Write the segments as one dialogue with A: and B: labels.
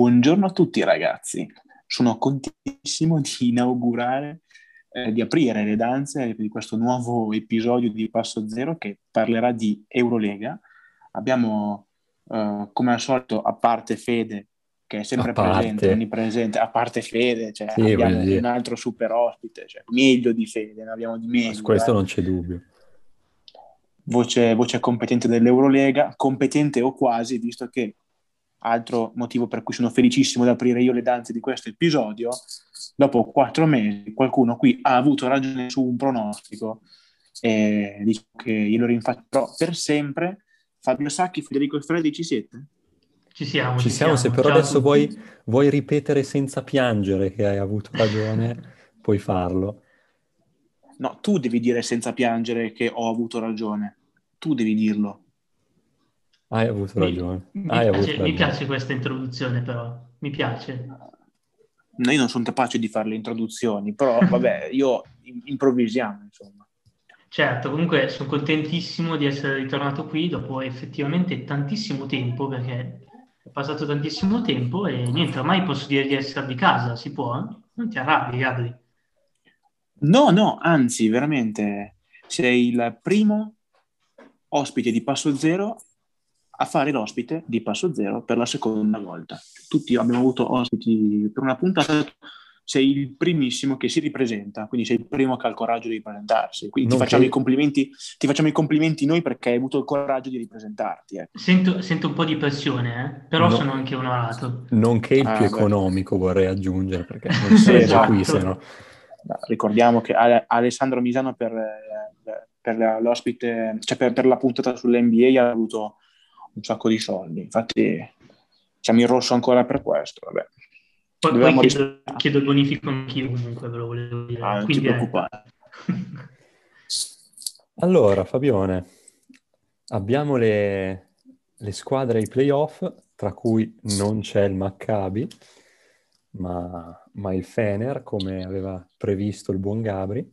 A: Buongiorno a tutti ragazzi, sono contentissimo di inaugurare, eh, di aprire le danze di questo nuovo episodio di Passo Zero che parlerà di Eurolega. Abbiamo, eh, come al solito, a parte Fede, che è sempre presente, onnipresente, a parte Fede, cioè sì, abbiamo un altro super ospite, cioè meglio di Fede, ne abbiamo di meglio. Su
B: questo eh. non c'è dubbio.
A: Voce, voce competente dell'Eurolega, competente o quasi, visto che altro motivo per cui sono felicissimo di aprire io le danze di questo episodio, dopo quattro mesi qualcuno qui ha avuto ragione su un pronostico e dico che glielo rinfaccerò per sempre. Fabio Sacchi, Federico Freddi, ci siete?
C: Ci siamo,
B: ci, ci siamo, siamo, se però adesso vuoi, vuoi, ripetere senza piangere che hai avuto ragione, puoi farlo.
A: No, tu devi dire senza piangere che ho avuto ragione. Tu devi dirlo.
B: Hai avuto ragione.
C: Mi,
B: Hai
C: mi,
B: avuto
C: piace,
B: ragione.
C: mi piace questa introduzione, però. Mi piace.
A: No, io non sono capace di fare le introduzioni, però vabbè, io improvvisiamo, insomma.
C: Certo, comunque sono contentissimo di essere ritornato qui dopo effettivamente tantissimo tempo, perché è passato tantissimo tempo e niente, ormai posso dire di essere di casa, si può? Non ti arrabbi, Gabri?
A: No, no, anzi, veramente, sei il primo ospite di Passo Zero a fare l'ospite di Passo Zero per la seconda volta. Tutti abbiamo avuto ospiti per una puntata, sei il primissimo che si ripresenta, quindi sei il primo che ha il coraggio di ripresentarsi. Quindi ti facciamo, i complimenti, ti facciamo, i complimenti, noi perché hai avuto il coraggio di ripresentarti.
C: Ecco. Sento, sento, un po' di pressione, eh? però no, sono anche onorato.
B: Nonché il ah, più beh. economico vorrei aggiungere, perché non sei esatto. qui, se no...
A: Ricordiamo che Alessandro Misano per, eh, per l'ospite, cioè per, per la puntata sull'NBA ha avuto un sacco di soldi. Infatti siamo in rosso ancora per questo. Vabbè.
C: Poi, poi chiedo, chiedo, il bonifico anch'io comunque, ve lo volevo dire.
A: Ah, non Quindi ti preoccupare.
B: allora, Fabione, abbiamo le, le squadre ai playoff, tra cui non c'è il Maccabi, ma, ma il Fener, come aveva previsto il buon Gabri.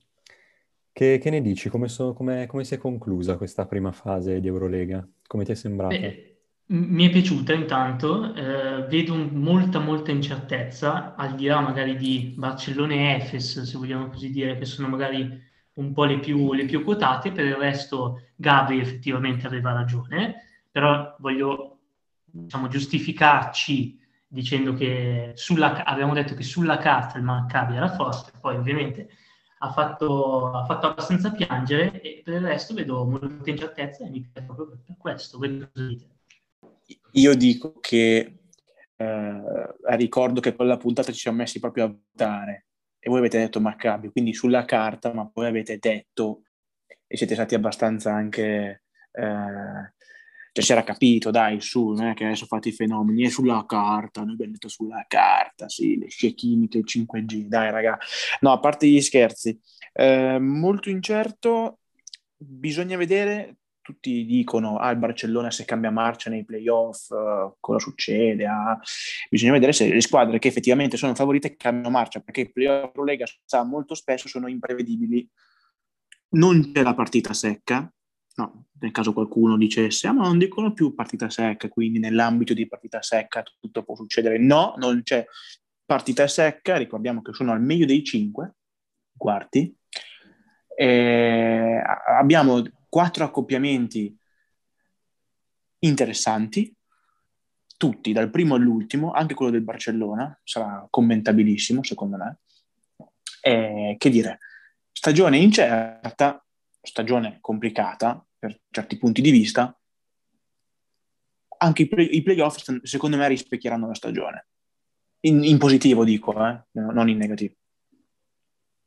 B: Che, che ne dici? Come, so, come, come, si è conclusa questa prima fase di Eurolega? Come ti è sembrata?
C: Beh, mi è piaciuta intanto, eh, vedo molta molta incertezza, al di là magari di Barcellona e Efes, se vogliamo così dire, che sono magari un po' le più, le più quotate, per il resto Gabri effettivamente aveva ragione, però voglio diciamo, giustificarci dicendo che sulla, abbiamo detto che sulla carta il Maccabi era forte, poi ovviamente ha fatto, ha fatto abbastanza piangere e per il resto vedo molta incertezza e mi piace proprio per, questo.
A: Io dico che eh, ricordo che quella puntata ci siamo messi proprio a votare e voi avete detto Maccabi, quindi sulla carta, ma poi avete detto e siete stati abbastanza anche... Eh, cioè si era capito, dai, su, non è che adesso fate i fenomeni, è sulla carta, noi abbiamo detto sulla carta, sì, le scie chimiche, il 5G, dai raga. No, a parte gli scherzi, eh, molto incerto, bisogna vedere, tutti dicono, ah, il Barcellona se cambia marcia nei playoff, uh, cosa succede? Ah. Bisogna vedere se le squadre che effettivamente sono favorite cambiano marcia, perché i playoff Lega sa molto spesso sono imprevedibili. Non c'è la partita secca, no, nel caso qualcuno dicesse, ah, ma non dicono più partita secca, quindi nell'ambito di partita secca tutto può succedere. No, non c'è partita secca, ricordiamo che sono al meglio dei cinque quarti. E abbiamo quattro accoppiamenti interessanti, tutti, dal primo all'ultimo, anche quello del Barcellona, sarà commentabilissimo secondo me. E, che dire, stagione incerta, stagione complicata, per certi punti di vista, anche i, play- i playoff secondo me rispecchieranno la stagione. In, in positivo dico, eh? non in negativo.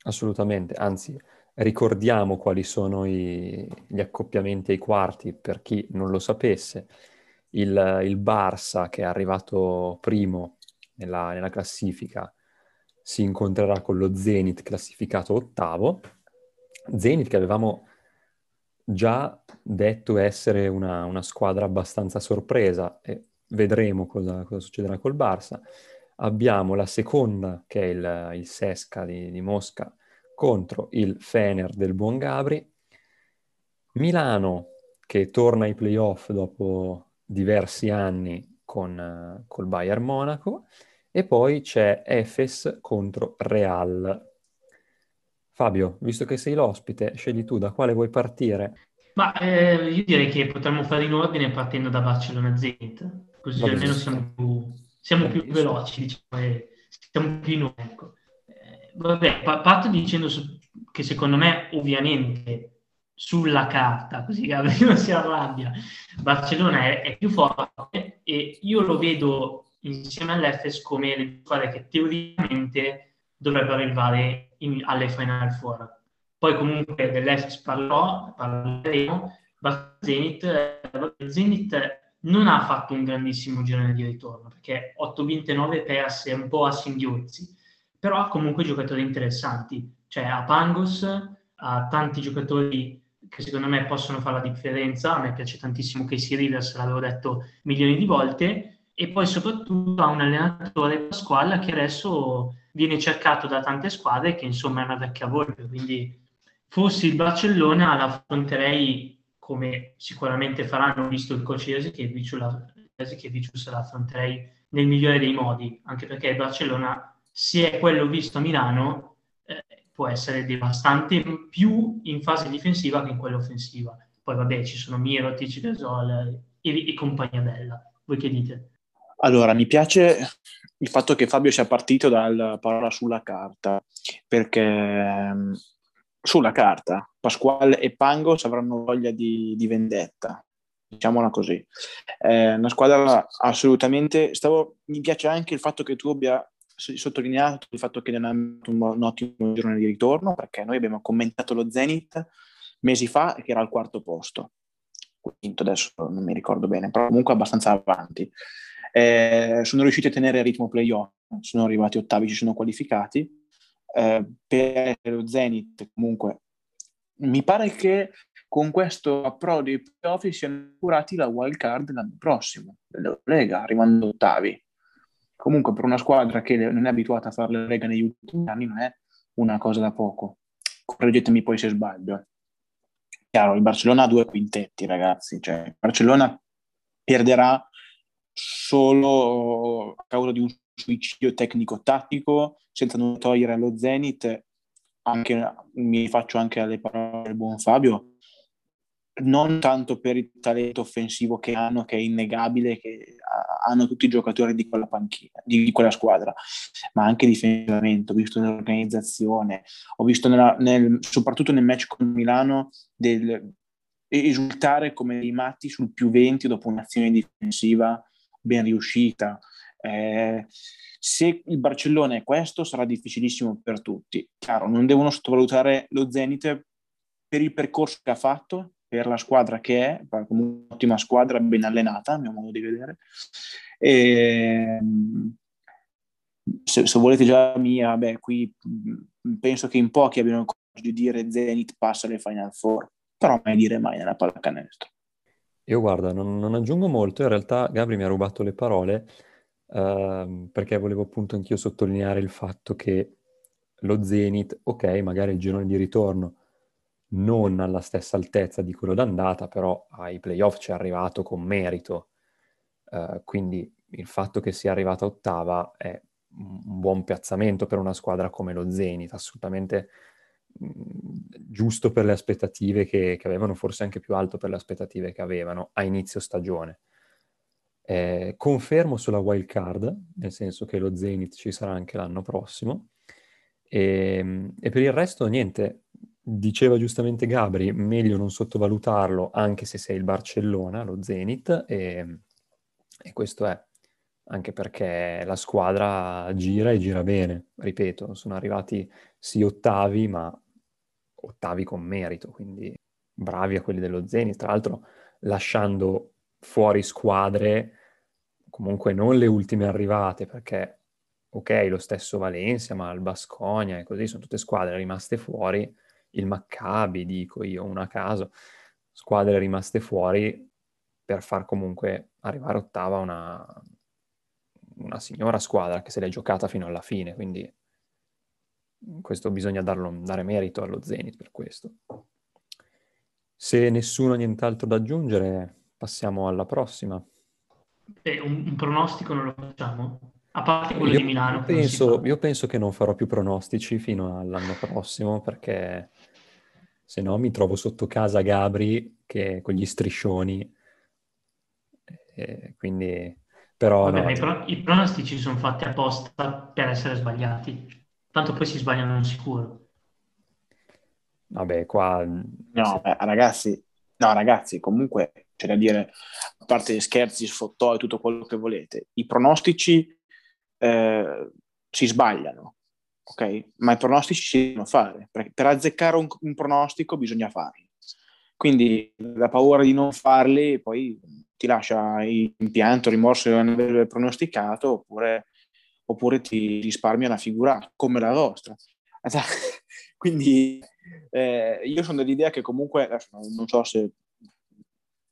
B: Assolutamente, anzi ricordiamo quali sono i, gli accoppiamenti ai quarti per chi non lo sapesse. Il, il Barça che è arrivato primo nella, nella classifica si incontrerà con lo Zenit classificato ottavo. Zenit che avevamo già detto essere una, una squadra abbastanza sorpresa e vedremo cosa, cosa, succederà col Barça. Abbiamo la seconda, che è il, il Sesca di, di, Mosca, contro il Fener del Buon Gabri. Milano, che torna ai playoff dopo diversi anni con, col Bayern Monaco e poi c'è Efes contro Real. Fabio, visto che sei l'ospite, scegli tu da quale vuoi partire.
C: Ma eh, io direi che potremmo fare in ordine partendo da Barcellona Zenit, così Va almeno siamo più, siamo più veloci, diciamo, e siamo più in ordine. Ecco. Eh, vabbè, parto dicendo che secondo me, ovviamente, sulla carta, così Gabriele non si arrabbia, Barcellona è, è, più forte e io lo vedo insieme all'Efes come le squadre che teoricamente dovrebbero arrivare in, alle Final Four. Poi comunque dell'Efes parlerò, parleremo, ma Zenit, Zenit non ha fatto un grandissimo girone di ritorno, perché 8 vinte 9 perse un po' a singhiozzi, però ha comunque giocatori interessanti, cioè a Pangos, ha tanti giocatori che secondo me possono fare la differenza. A me piace tantissimo Casey Rivers, l'avevo detto milioni di volte. E poi soprattutto ha un allenatore Pasquale che adesso viene cercato da tante squadre che insomma è una vecchia volpe. Quindi fossi il Barcellona l'affronterei come sicuramente faranno visto il coach Jasikevic, la affronterei nel migliore dei modi, anche perché il Barcellona, se è quello visto a Milano, può essere devastante più in fase difensiva che in quella offensiva. Poi vabbè, ci sono Miro, Tici Gasol e, e compagnia bella. Voi che dite?
A: Allora, mi piace il fatto che Fabio sia partito dal parola sulla carta, perché ehm, sulla carta Pasquale e Pangos avranno voglia di, di vendetta, diciamola così. È una squadra assolutamente... Stavo, mi piace anche il fatto che tu abbia sottolineato il fatto che non un, un ottimo giorno di ritorno, perché noi abbiamo commentato lo Zenith mesi fa che era al quarto posto, quinto adesso non mi ricordo bene, però comunque abbastanza avanti. Eh, sono riusciti a tenere il ritmo playoff, sono arrivati ottavi, ci sono qualificati. Eh, per lo Zenith comunque mi pare che con questo approdo ai playoff siano curati la wild card l'anno prossimo, Lega, arrivando ottavi comunque per una squadra che non è abituata a fare le Lega negli ultimi anni non è una cosa da poco. Correggetemi poi se sbaglio. Chiaro, il Barcellona ha due quintetti, ragazzi. Cioè, il Barcellona perderà solo a causa di un suicidio tecnico-tattico, senza non togliere allo Zenit. Anche, mi faccio anche alle parole del buon Fabio, non tanto per il talento offensivo che hanno, che è innegabile, che hanno tutti i giocatori di quella panchina, di, quella squadra, ma anche difensivamente. Ho visto nell'organizzazione, ho visto nella, nel, soprattutto nel match con Milano del, esultare come dei matti sul più 20 dopo un'azione difensiva ben riuscita. Eh, se il Barcellona è questo, sarà difficilissimo per tutti. Chiaro, non devono sottovalutare lo Zenit per il percorso che ha fatto, per la squadra che è, comunque un'ottima squadra, ben allenata, a mio modo di vedere. E, se, se, volete già la mia, beh, qui penso che in pochi abbiano il coraggio di dire Zenit passa alle Final Four, però mai dire mai nella pallacanestro.
B: Io guarda, non, non, aggiungo molto, in realtà Gabri mi ha rubato le parole uh, perché volevo appunto anch'io sottolineare il fatto che lo Zenit, ok, magari il girone di ritorno non alla stessa altezza di quello d'andata, però ai playoff ci è arrivato con merito. Uh, quindi il fatto che sia arrivata ottava è un buon piazzamento per una squadra come lo Zenit, assolutamente giusto per le aspettative che, che, avevano, forse anche più alto per le aspettative che avevano a inizio stagione. Eh, confermo sulla wild card, nel senso che lo Zenit ci sarà anche l'anno prossimo. E, ehm, e per il resto, niente, diceva giustamente Gabri, meglio non sottovalutarlo anche se sei il Barcellona, lo Zenit, e, e questo è anche perché la squadra gira e gira bene, ripeto, sono arrivati sì ottavi, ma ottavi con merito, quindi bravi a quelli dello Zenit, tra l'altro lasciando fuori squadre comunque non le ultime arrivate, perché ok, lo stesso Valencia, ma il Basconia e così sono tutte squadre rimaste fuori, il Maccabi, dico io, una caso, squadre rimaste fuori per far comunque arrivare ottava una, una signora squadra che se l'è giocata fino alla fine, quindi questo bisogna darlo, dare merito allo Zenit per questo. Se nessuno ha nient'altro da aggiungere, passiamo alla prossima.
C: Beh, un, un, pronostico non lo facciamo? A parte quello
B: io,
C: di Milano.
B: Penso, io penso, che non farò più pronostici fino all'anno prossimo perché se no mi trovo sotto casa Gabri che, con gli striscioni. E quindi, però
C: Vabbè,
B: no.
C: i, pro- i pronostici sono fatti apposta per essere sbagliati. Tanto poi si sbagliano sicuro.
B: Vabbè, qua...
A: No, beh, ragazzi, no, ragazzi, comunque c'è da dire, a parte gli scherzi, sfottò e tutto quello che volete, i pronostici eh, si sbagliano, ok? Ma i pronostici si devono fare, perché per azzeccare un, un pronostico bisogna farli. Quindi la paura di non farli poi ti lascia impianto, rimorso di non aver pronosticato, oppure, oppure ti risparmia una figura come la vostra. Quindi eh, io sono dell'idea che comunque, non so se,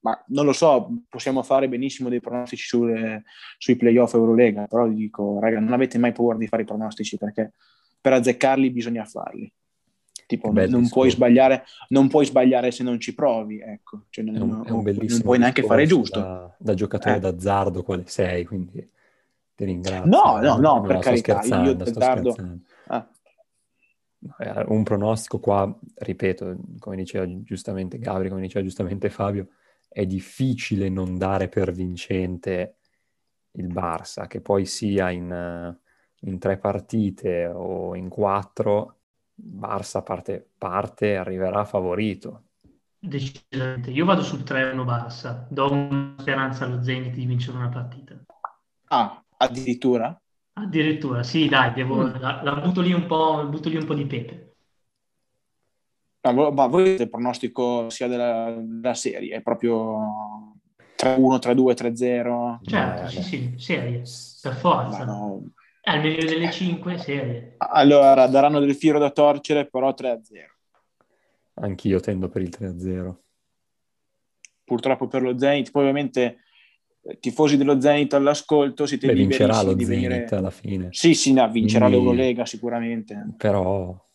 A: ma non lo so, possiamo fare benissimo dei pronostici sulle, sui playoff Eurolega, però vi dico, raga, non avete mai paura di fare i pronostici perché per azzeccarli bisogna farli. Tipo, non puoi, sbagliare, non puoi sbagliare se non ci provi, ecco. Cioè, non,
B: è un, è
A: non puoi neanche fare giusto.
B: Da, da giocatore eh. d'azzardo quale sei, quindi ti ringrazio.
A: No, no, no, per carità, io d'azzardo...
B: Ah. Un pronostico qua, ripeto, come diceva giustamente Gabri, come diceva giustamente Fabio, è difficile non dare per vincente il Barça, che poi sia in, in tre partite o in quattro, Barça parte, parte arriverà favorito.
C: Decisamente. Io vado sul 3-1 Barça, do una speranza allo Zenit di vincere una partita.
A: Ah, addirittura?
C: Addirittura, sì, dai, devo, mm. la, la, butto, lì un po', butto lì un po' di pepe.
A: Ma, ma voi avete il pronostico sia della, della serie? È proprio 3-1, 3-2, 3-0?
C: Certo, eh, sì, sì, serie, per forza. No. Al meglio delle 5, serie.
A: Allora, daranno del filo da torcere, però 3-0.
B: Anch'io tendo per il 3-0.
A: Purtroppo per lo Zenit, poi ovviamente tifosi dello Zenit all'ascolto siete
B: Beh, vincerà lo
A: di
B: Zenit
A: venire...
B: alla fine.
A: Sì, sì, no, vincerà Quindi... l'Eurolega sicuramente.
B: Però...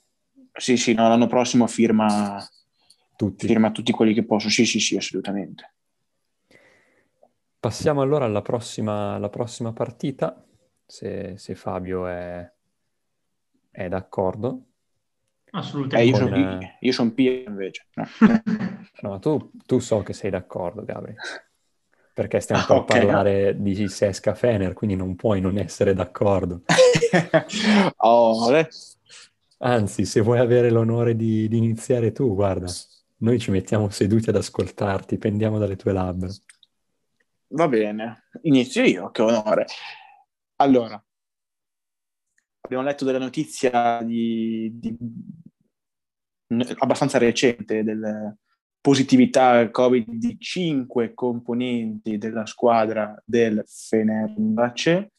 A: Sì, sì, no, l'anno prossimo firma
B: tutti.
A: firma tutti quelli che possono. Sì, sì, sì, assolutamente.
B: Passiamo allora alla prossima, alla prossima partita, se, se Fabio è, è d'accordo.
C: Assolutamente.
A: Eh, io, sono, io, io sono Pia invece. No,
B: no tu, tu so che sei d'accordo, Gabriele perché stiamo ah, per okay. parlare di Sesca Fener, quindi non puoi non essere d'accordo.
A: oh,
B: Anzi, se vuoi avere l'onore di, di, iniziare tu, guarda, noi ci mettiamo seduti ad ascoltarti, pendiamo dalle tue labbra.
A: Va bene, inizio io, che onore. Allora, abbiamo letto della notizia di, di, abbastanza recente del, positività Covid di cinque componenti della squadra del Fenerbahce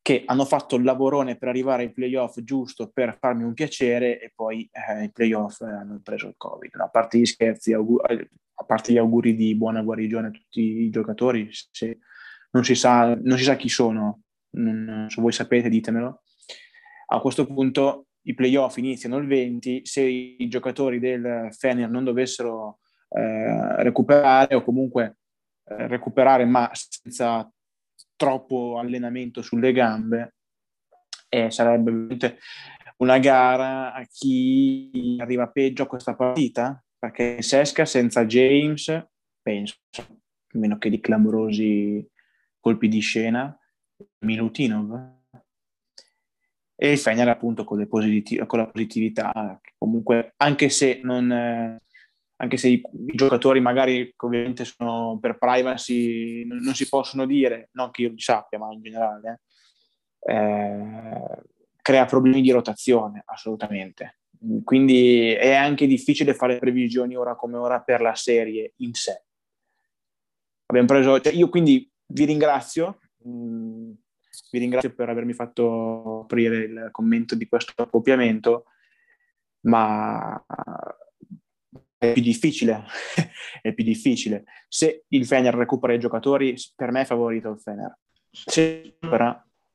A: che hanno fatto il lavorone per arrivare ai playoff giusto per farmi un piacere e poi eh, i playoff hanno preso il Covid. A parte gli scherzi, augur- a parte gli auguri di buona guarigione a tutti i giocatori, se non si sa, non si sa chi sono, non, se voi sapete ditemelo. A questo punto i playoff iniziano il 20, se i giocatori del Fener non dovessero eh, recuperare o comunque eh, recuperare ma senza troppo allenamento sulle gambe, eh, sarebbe una gara a chi arriva peggio a questa partita, perché Sesca senza James, penso, meno che di clamorosi colpi di scena, Milutinov e il Fener appunto con, positiv- con, la positività, comunque anche se, non, eh, anche se i, i, giocatori magari ovviamente sono per privacy, non, non, si possono dire, non che io li sappia, ma in generale, eh, crea problemi di rotazione, assolutamente. Quindi è anche difficile fare previsioni ora come ora per la serie in sé. Abbiamo preso, cioè io quindi vi ringrazio. Mm, vi ringrazio per avermi fatto aprire il commento di questo accoppiamento, ma è più difficile, è più difficile. Se il Fener recupera i giocatori, per me è favorito il Fener. Se.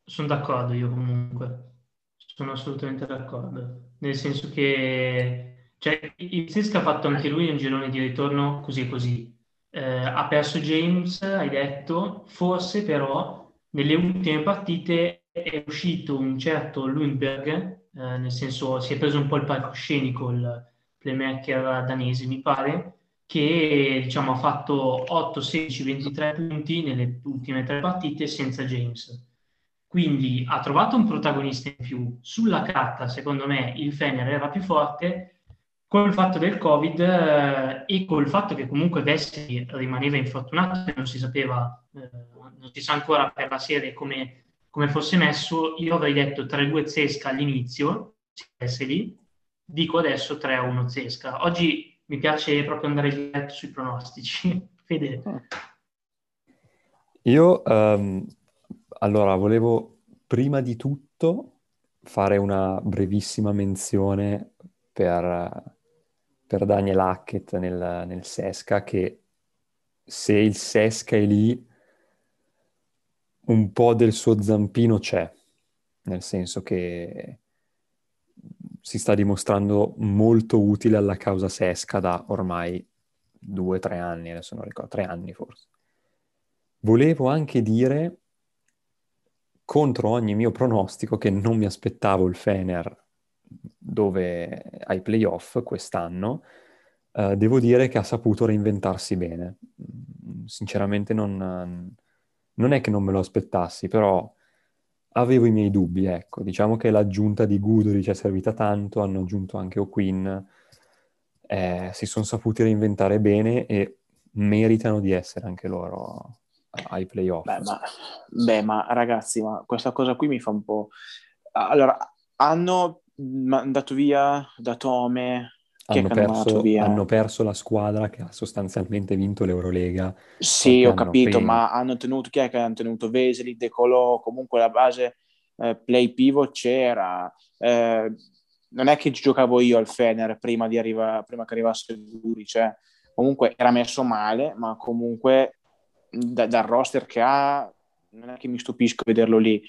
C: Sono d'accordo io comunque, sono assolutamente d'accordo, nel senso che cioè, il Sesca ha fatto anche lui un girone di ritorno così così, eh, ha perso James, hai detto, forse però nelle ultime partite è uscito un certo Lundberg, eh, nel senso si è preso un po' il palcoscenico il playmaker danese, mi pare, che diciamo, ha fatto 8, 16, 23 punti nelle ultime tre partite senza James. Quindi ha trovato un protagonista in più. Sulla carta, secondo me, il Fener era più forte. Col fatto del Covid eh, e col fatto che comunque Vessi rimaneva infortunato e non si sapeva, eh, non si sa ancora per la serie come, come fosse messo, io avrei detto 3-2 Zesca all'inizio, Veseli, dico adesso 3-1 Zesca. Oggi mi piace proprio andare diretto sui pronostici. Fede.
B: Io, um, allora, volevo prima di tutto fare una brevissima menzione per, per Daniel Hackett nel, nel Sesca, che se il Sesca è lì, un po' del suo zampino c'è, nel senso che si sta dimostrando molto utile alla causa Sesca da ormai due tre anni, adesso non ricordo, tre anni forse. Volevo anche dire, contro ogni mio pronostico, che non mi aspettavo il Fener dove ai playoff quest'anno, uh, devo dire che ha saputo reinventarsi bene. Sinceramente non, non è che non me lo aspettassi, però avevo i miei dubbi, ecco. Diciamo che l'aggiunta di Guduric è servita tanto, hanno aggiunto anche O'Quinn, eh, si sono saputi reinventare bene e meritano di essere anche loro ai playoff.
A: Beh ma, beh, ma ragazzi, ma questa cosa qui mi fa un po'... Allora, hanno mandato via da Tome,
B: hanno perso, hanno perso, la squadra che ha sostanzialmente vinto l'Eurolega.
A: Sì, ho capito, prima. ma hanno tenuto chi è che hanno tenuto Veseli, De Colò, comunque la base eh, play pivot c'era. Eh, non è che giocavo io al Fener prima, di arriva, prima che arrivasse Guri, cioè, comunque era messo male, ma comunque da, dal roster che ha non è che mi stupisco vederlo lì.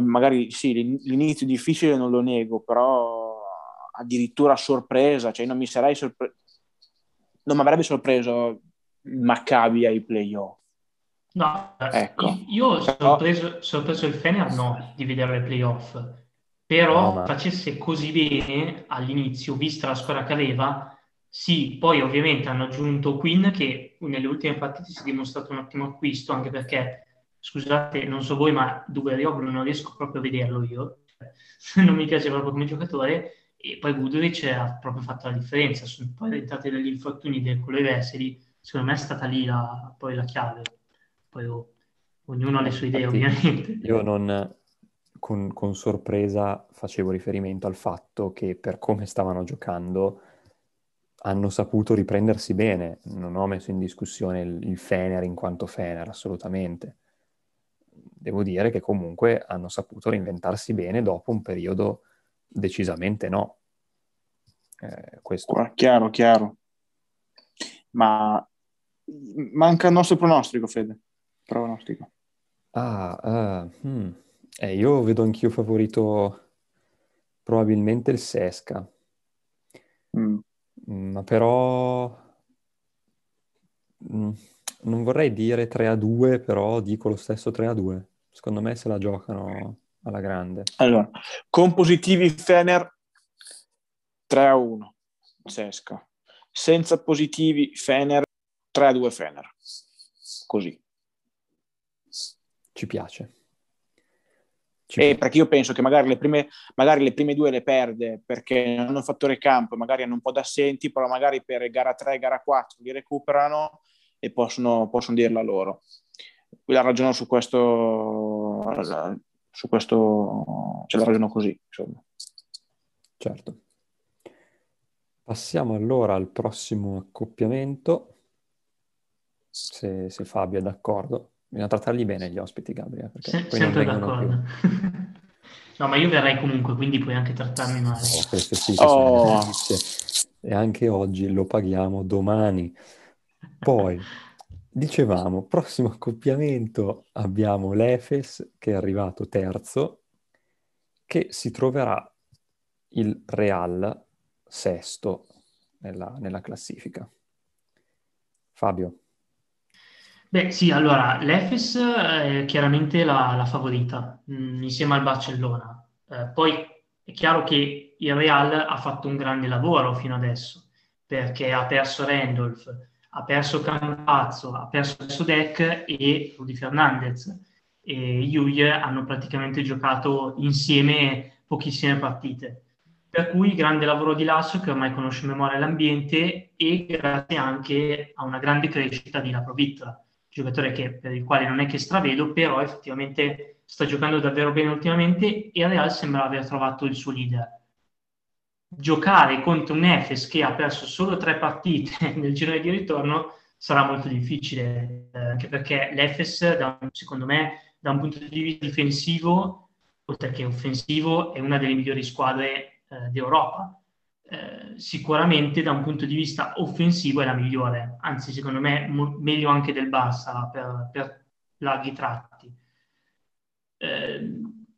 A: Magari sì, l'inizio difficile non lo nego, però addirittura sorpresa, cioè non mi sarei sorpreso, non mi avrebbe sorpreso il Maccabi ai playoff.
C: No, ecco. io ho sorpreso, sorpreso, il Fener no, di vedere ai playoff, però no, ma... facesse così bene all'inizio, vista la squadra che aveva, sì, poi ovviamente hanno aggiunto Quinn che nelle ultime partite si è dimostrato un ottimo acquisto, anche perché, scusate, non so voi, ma Duberioglu non riesco proprio a vederlo io, non mi piace proprio come giocatore, e poi Guduric ha proprio fatto la differenza, sono poi diventate degli infortuni del colore Veseli, secondo me è stata lì la, poi la chiave, poi oh, ognuno ha le sue idee Infatti, ovviamente.
B: Io non, con, con, sorpresa facevo riferimento al fatto che per come stavano giocando hanno saputo riprendersi bene, non ho messo in discussione il, il Fener in quanto Fener, assolutamente. Devo dire che comunque hanno saputo reinventarsi bene dopo un periodo Decisamente no.
A: Eh, questo. Chiaro, chiaro. Ma manca il nostro pronostico, Fede. Pronostico.
B: Ah, uh, hmm. eh, io vedo anch'io favorito probabilmente il Sesca. Mm. Ma però mm, non vorrei dire 3 a 2, però dico lo stesso 3 a 2. Secondo me se la giocano alla grande.
A: Allora, con positivi Fener 3 a 1, Sesca. Senza positivi Fener 3 a 2 Fener. Così.
B: Ci piace.
A: Eh, perché io penso che magari le, prime, magari le prime due le perde perché non hanno fattore campo, magari hanno un po' d'assenti, però magari per gara 3 e gara 4 li recuperano e possono, possono dirla loro. Qui la ragiono su questo su questo ce la ragiono così. Insomma.
B: Certo. Passiamo allora al prossimo accoppiamento, se, se Fabio è d'accordo. Bisogna trattarli bene gli ospiti, Gabriele.
C: Se, sempre d'accordo. no, ma io verrei comunque, quindi puoi anche trattarmi male.
B: Oh, queste sì, oh. E anche oggi lo paghiamo domani. Poi Dicevamo, prossimo accoppiamento abbiamo l'Efes che è arrivato terzo, che si troverà il Real sesto nella, nella classifica. Fabio.
C: Beh sì, allora l'Efes è chiaramente la, la favorita mh, mm, insieme al Barcellona. Eh, poi è chiaro che il Real ha fatto un grande lavoro fino adesso perché ha perso Randolph, ha perso Campazzo, ha perso Sodec e Rudy Fernandez e Juj hanno praticamente giocato insieme pochissime partite. Per cui grande lavoro di Lasso che ormai conosce memoria l'ambiente e grazie anche a una grande crescita di Laprovittola, giocatore che, per il quale non è che stravedo, però effettivamente sta giocando davvero bene ultimamente e Real sembra aver trovato il suo leader. Giocare contro un Efes che ha perso solo tre partite nel girone di ritorno sarà molto difficile, eh, anche perché l'Efes, da, secondo me, da un punto di vista difensivo, oltre che offensivo, è una delle migliori squadre eh, d'Europa. Eh, sicuramente da un punto di vista offensivo è la migliore, anzi secondo me mo- meglio anche del Barça per, per larghi tratti. Eh,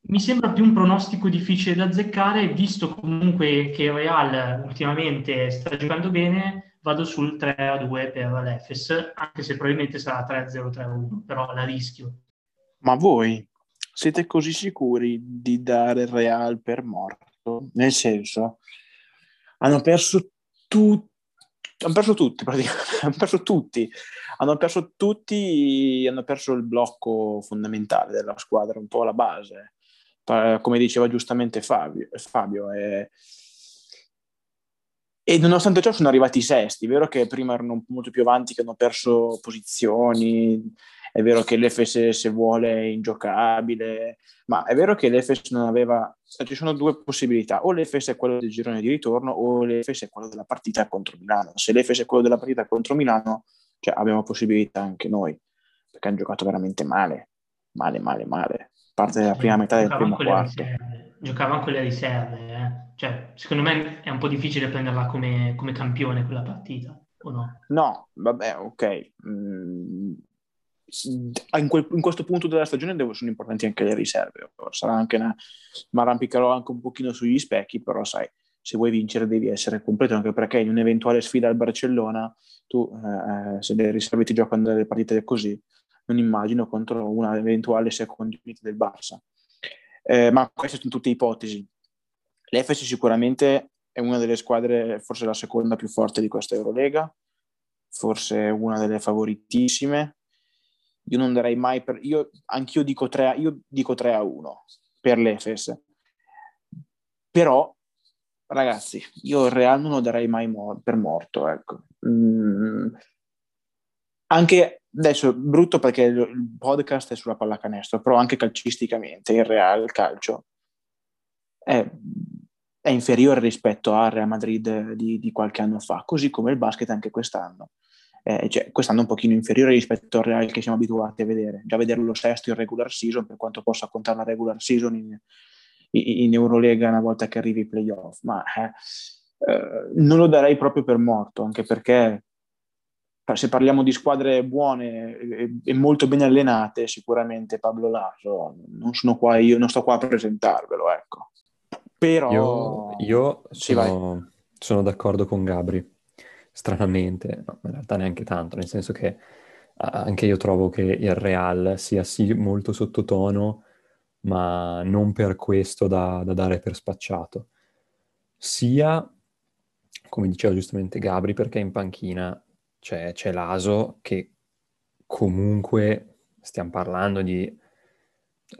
C: mi sembra più un pronostico difficile da azzeccare, visto comunque che Real ultimamente sta giocando bene, vado sul 3-2 per l'Efes, anche se probabilmente sarà 3-0-3-1, però la rischio.
A: Ma voi siete così sicuri di dare Real per morto? Nel senso, hanno perso tutti hanno perso tutti praticamente, hanno perso tutti, hanno perso tutti, hanno perso il blocco fondamentale della squadra, un po' la base, come diceva giustamente Fabio, Fabio e, e nonostante ciò sono arrivati i sesti, è vero che prima erano molto più avanti, che hanno perso posizioni, è vero che l'Efes se vuole è ingiocabile, ma è vero che l'Efes non aveva, ci sono due possibilità, o l'Efes è quello del girone di ritorno o l'Efes è quello della partita contro Milano. Se l'Efes è quello della partita contro Milano, cioè abbiamo possibilità anche noi, perché hanno giocato veramente male, male, male, male, parte della prima metà del primo quarto.
C: Giocavano con le riserve, eh? cioè, secondo me è un po' difficile prenderla come, come campione quella partita, o no?
A: No, vabbè, ok. Mm, in, quel, in, questo punto della stagione sono importanti anche le riserve. Sarà anche una, ma arrampicherò anche un pochino sugli specchi, però sai, se vuoi vincere devi essere completo, anche perché in un'eventuale sfida al Barcellona, tu eh, se le riserve ti giocano delle partite così, non immagino contro una eventuale seconda unit del Barça. Eh, ma queste sono tutte ipotesi. L'Efes sicuramente è una delle squadre, forse la seconda più forte di questa Eurolega, forse una delle favoritissime, io non darei mai per... Io, anch'io dico 3, io dico 3 a 1 per l'Efes. Però, ragazzi, io il Real non lo darei mai mor- per morto, ecco. Mm. Anche adesso brutto perché il podcast è sulla pallacanestro, però anche calcisticamente il Real calcio è, è inferiore rispetto al Real Madrid di, di, qualche anno fa, così come il basket anche quest'anno eh, cioè, quest'anno un pochino inferiore rispetto al Real che siamo abituati a vedere. Già vederlo sesto in regular season, per quanto possa contare una regular season in, in Eurolega una volta che arrivi ai playoff, ma eh, eh, non lo darei proprio per morto, anche perché se parliamo di squadre buone e, e molto ben allenate, sicuramente Pablo Laso, non sono qua io, non sto qua a presentarvelo, ecco. Però...
B: Io, io sono, sono d'accordo con Gabri stranamente, no, in realtà neanche tanto, nel senso che anche io trovo che il Real sia sì molto sottotono, ma non per questo da, da dare per spacciato. Sia, come diceva giustamente Gabri, perché in panchina c'è, c'è l'Aso che comunque stiamo parlando di,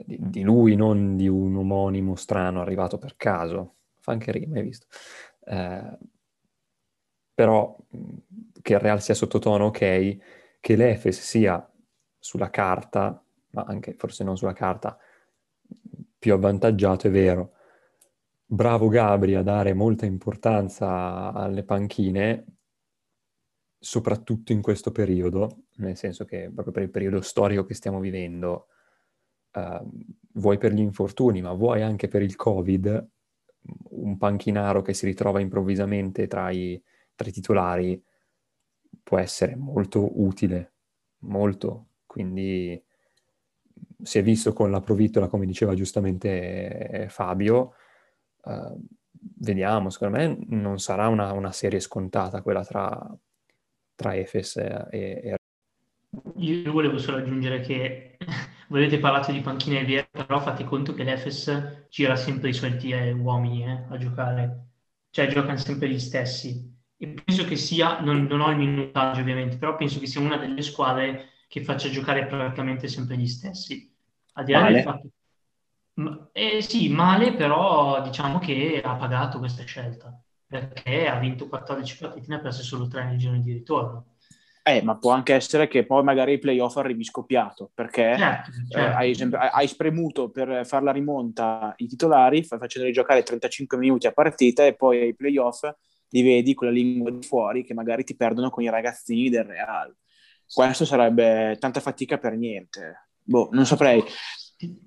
B: di, di, lui, non di un omonimo strano arrivato per caso. Fa anche rima, hai visto? Eh, però che il Real sia sottotono, ok, che l'Efes sia sulla carta, ma anche forse non sulla carta, più avvantaggiato, è vero. Bravo Gabri a dare molta importanza alle panchine, soprattutto in questo periodo, nel senso che proprio per il periodo storico che stiamo vivendo, eh, vuoi per gli infortuni, ma vuoi anche per il Covid, un panchinaro che si ritrova improvvisamente tra i tra i titolari può essere molto utile, molto. Quindi si è visto con la Provittola, come diceva giustamente Fabio, uh, vediamo, secondo me non sarà una, una serie scontata quella tra, tra Efes e, e...
C: Io volevo solo aggiungere che voi avete parlato di panchine vere, però fate conto che l'Efes gira sempre i soliti uomini eh, a giocare, cioè giocano sempre gli stessi. E penso che sia, non, non ho il minutaggio ovviamente, però penso che sia una delle squadre che faccia giocare praticamente sempre gli stessi. Al di là del fatto eh, sì, male, però diciamo che ha pagato questa scelta perché ha vinto 14 partite e ne ha perse solo 3 nel giorno di ritorno.
A: Eh, ma può anche essere che poi magari i playoff arrivi scoppiato perché
C: certo,
A: eh,
C: certo.
A: Eh, hai, hai, spremuto per fare la rimonta i titolari facendoli giocare 35 minuti a partita e poi ai playoff li vedi con la lingua di fuori che magari ti perdono con i ragazzini del Real. Questo sarebbe tanta fatica per niente. Boh, non saprei.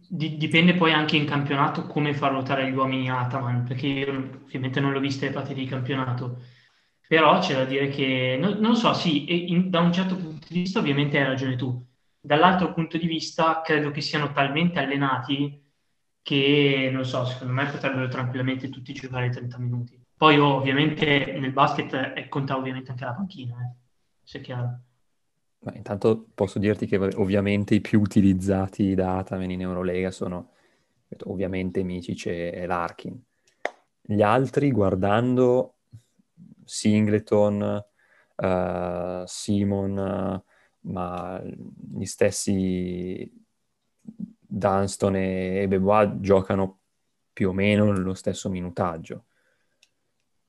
C: Dipende poi anche in campionato come far ruotare gli uomini Ataman, perché io ovviamente non l'ho vista le partite di campionato, però c'è da dire che, non, non so, sì, in, da un certo punto di vista ovviamente hai ragione tu, dall'altro punto di vista credo che siano talmente allenati che, non so, secondo me potrebbero tranquillamente tutti giocare 30 minuti. Poi ovviamente nel basket conta ovviamente anche la panchina, eh, se è chiaro.
B: Ma intanto posso dirti che ovviamente i più utilizzati da Atamen in Eurolega sono ovviamente Micic e, Larkin. Gli altri, guardando Singleton, uh, Simon, uh, ma gli stessi Dunston e, Bebois giocano più o meno nello stesso minutaggio.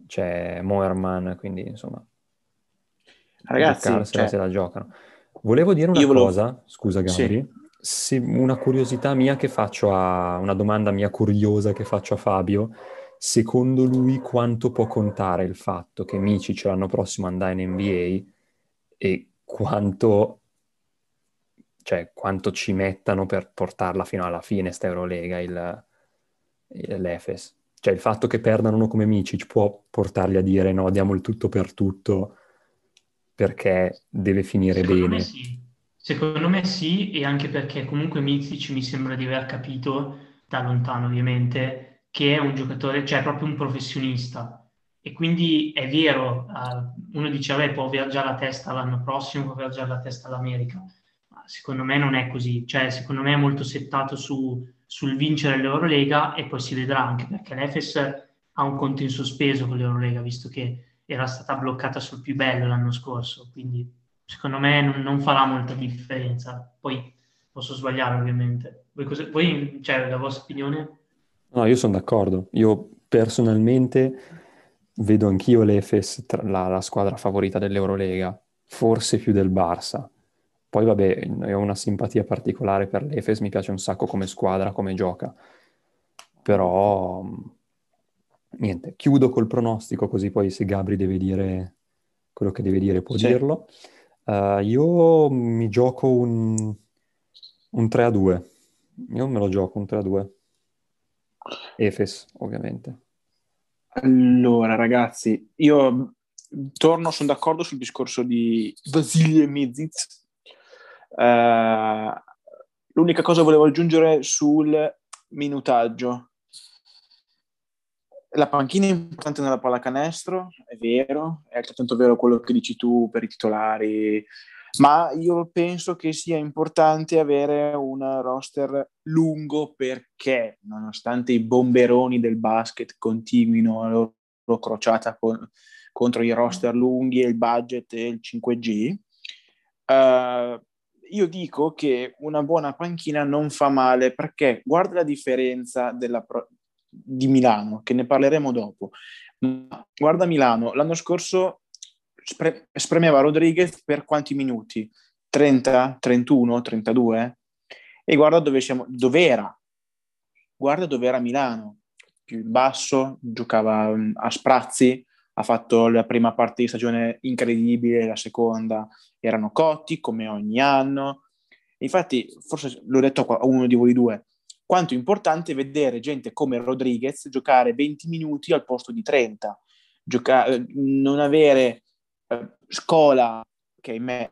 B: C'è Moerman, quindi insomma
A: Ragazzi, cioè...
B: se la giocano. Volevo dire una volevo... cosa, scusa Gabri, sì. una curiosità mia che faccio a, una domanda mia curiosa che faccio a Fabio, secondo lui quanto può contare il fatto che Micic l'anno prossimo andrà in NBA e quanto, cioè, quanto ci mettano per portarla fino alla fine sta Eurolega il, il, l'Efes? Cioè il fatto che perdano uno come Micic può portarli a dire no, diamo il tutto per tutto perché deve finire
C: Secondo
B: bene.
C: Me sì. Secondo me sì, e anche perché comunque Mizic mi sembra di aver capito, da lontano ovviamente, che è un giocatore, cioè proprio un professionista. E quindi è vero, uh, uno dice, vabbè, può viaggiare la testa l'anno prossimo, può viaggiare la testa all'America. Ma secondo me non è così. Cioè, secondo me è molto settato su, sul vincere l'Eurolega e poi si vedrà anche perché l'Efes ha un conto in sospeso con l'Eurolega, visto che era stata bloccata sul più bello l'anno scorso, quindi secondo me non, non farà molta differenza. Poi posso sbagliare ovviamente. Voi, cosa, voi cioè, la vostra opinione?
B: No, io sono d'accordo. Io personalmente vedo anch'io l'Efes la, la squadra favorita dell'Eurolega, forse più del Barça. Poi vabbè, ho una simpatia particolare per l'Efes, mi piace un sacco come squadra, come gioca. Però niente, chiudo col pronostico così poi se Gabri deve dire quello che deve dire può sì. dirlo. Uh, io mi gioco un, un 3 a 2. Io me lo gioco un 3 a 2. Efes, ovviamente.
A: Allora, ragazzi, io torno, sono d'accordo sul discorso di Vasile Mizic. Uh, l'unica cosa volevo aggiungere sul minutaggio la panchina è importante nella pallacanestro, è vero, è altrettanto vero quello che dici tu per i titolari, ma io penso che sia importante avere un roster lungo perché, nonostante i bomberoni del basket continuino la loro crociata con, contro i roster lunghi e il budget e il 5G, uh, eh, io dico che una buona panchina non fa male perché guarda la differenza della, pro- di Milano, che ne parleremo dopo. Ma guarda Milano, l'anno scorso spre- spremeva Rodriguez per quanti minuti? 30, 31, 32? E guarda dove siamo, dove era. Guarda dove era Milano, più in basso, giocava a sprazzi, ha fatto la prima parte di stagione incredibile, la seconda erano cotti come ogni anno. Infatti, forse l'ho detto a uno di voi due, quanto è importante vedere gente come Rodriguez giocare 20 minuti al posto di 30, giocare, non avere eh, Scola, che in me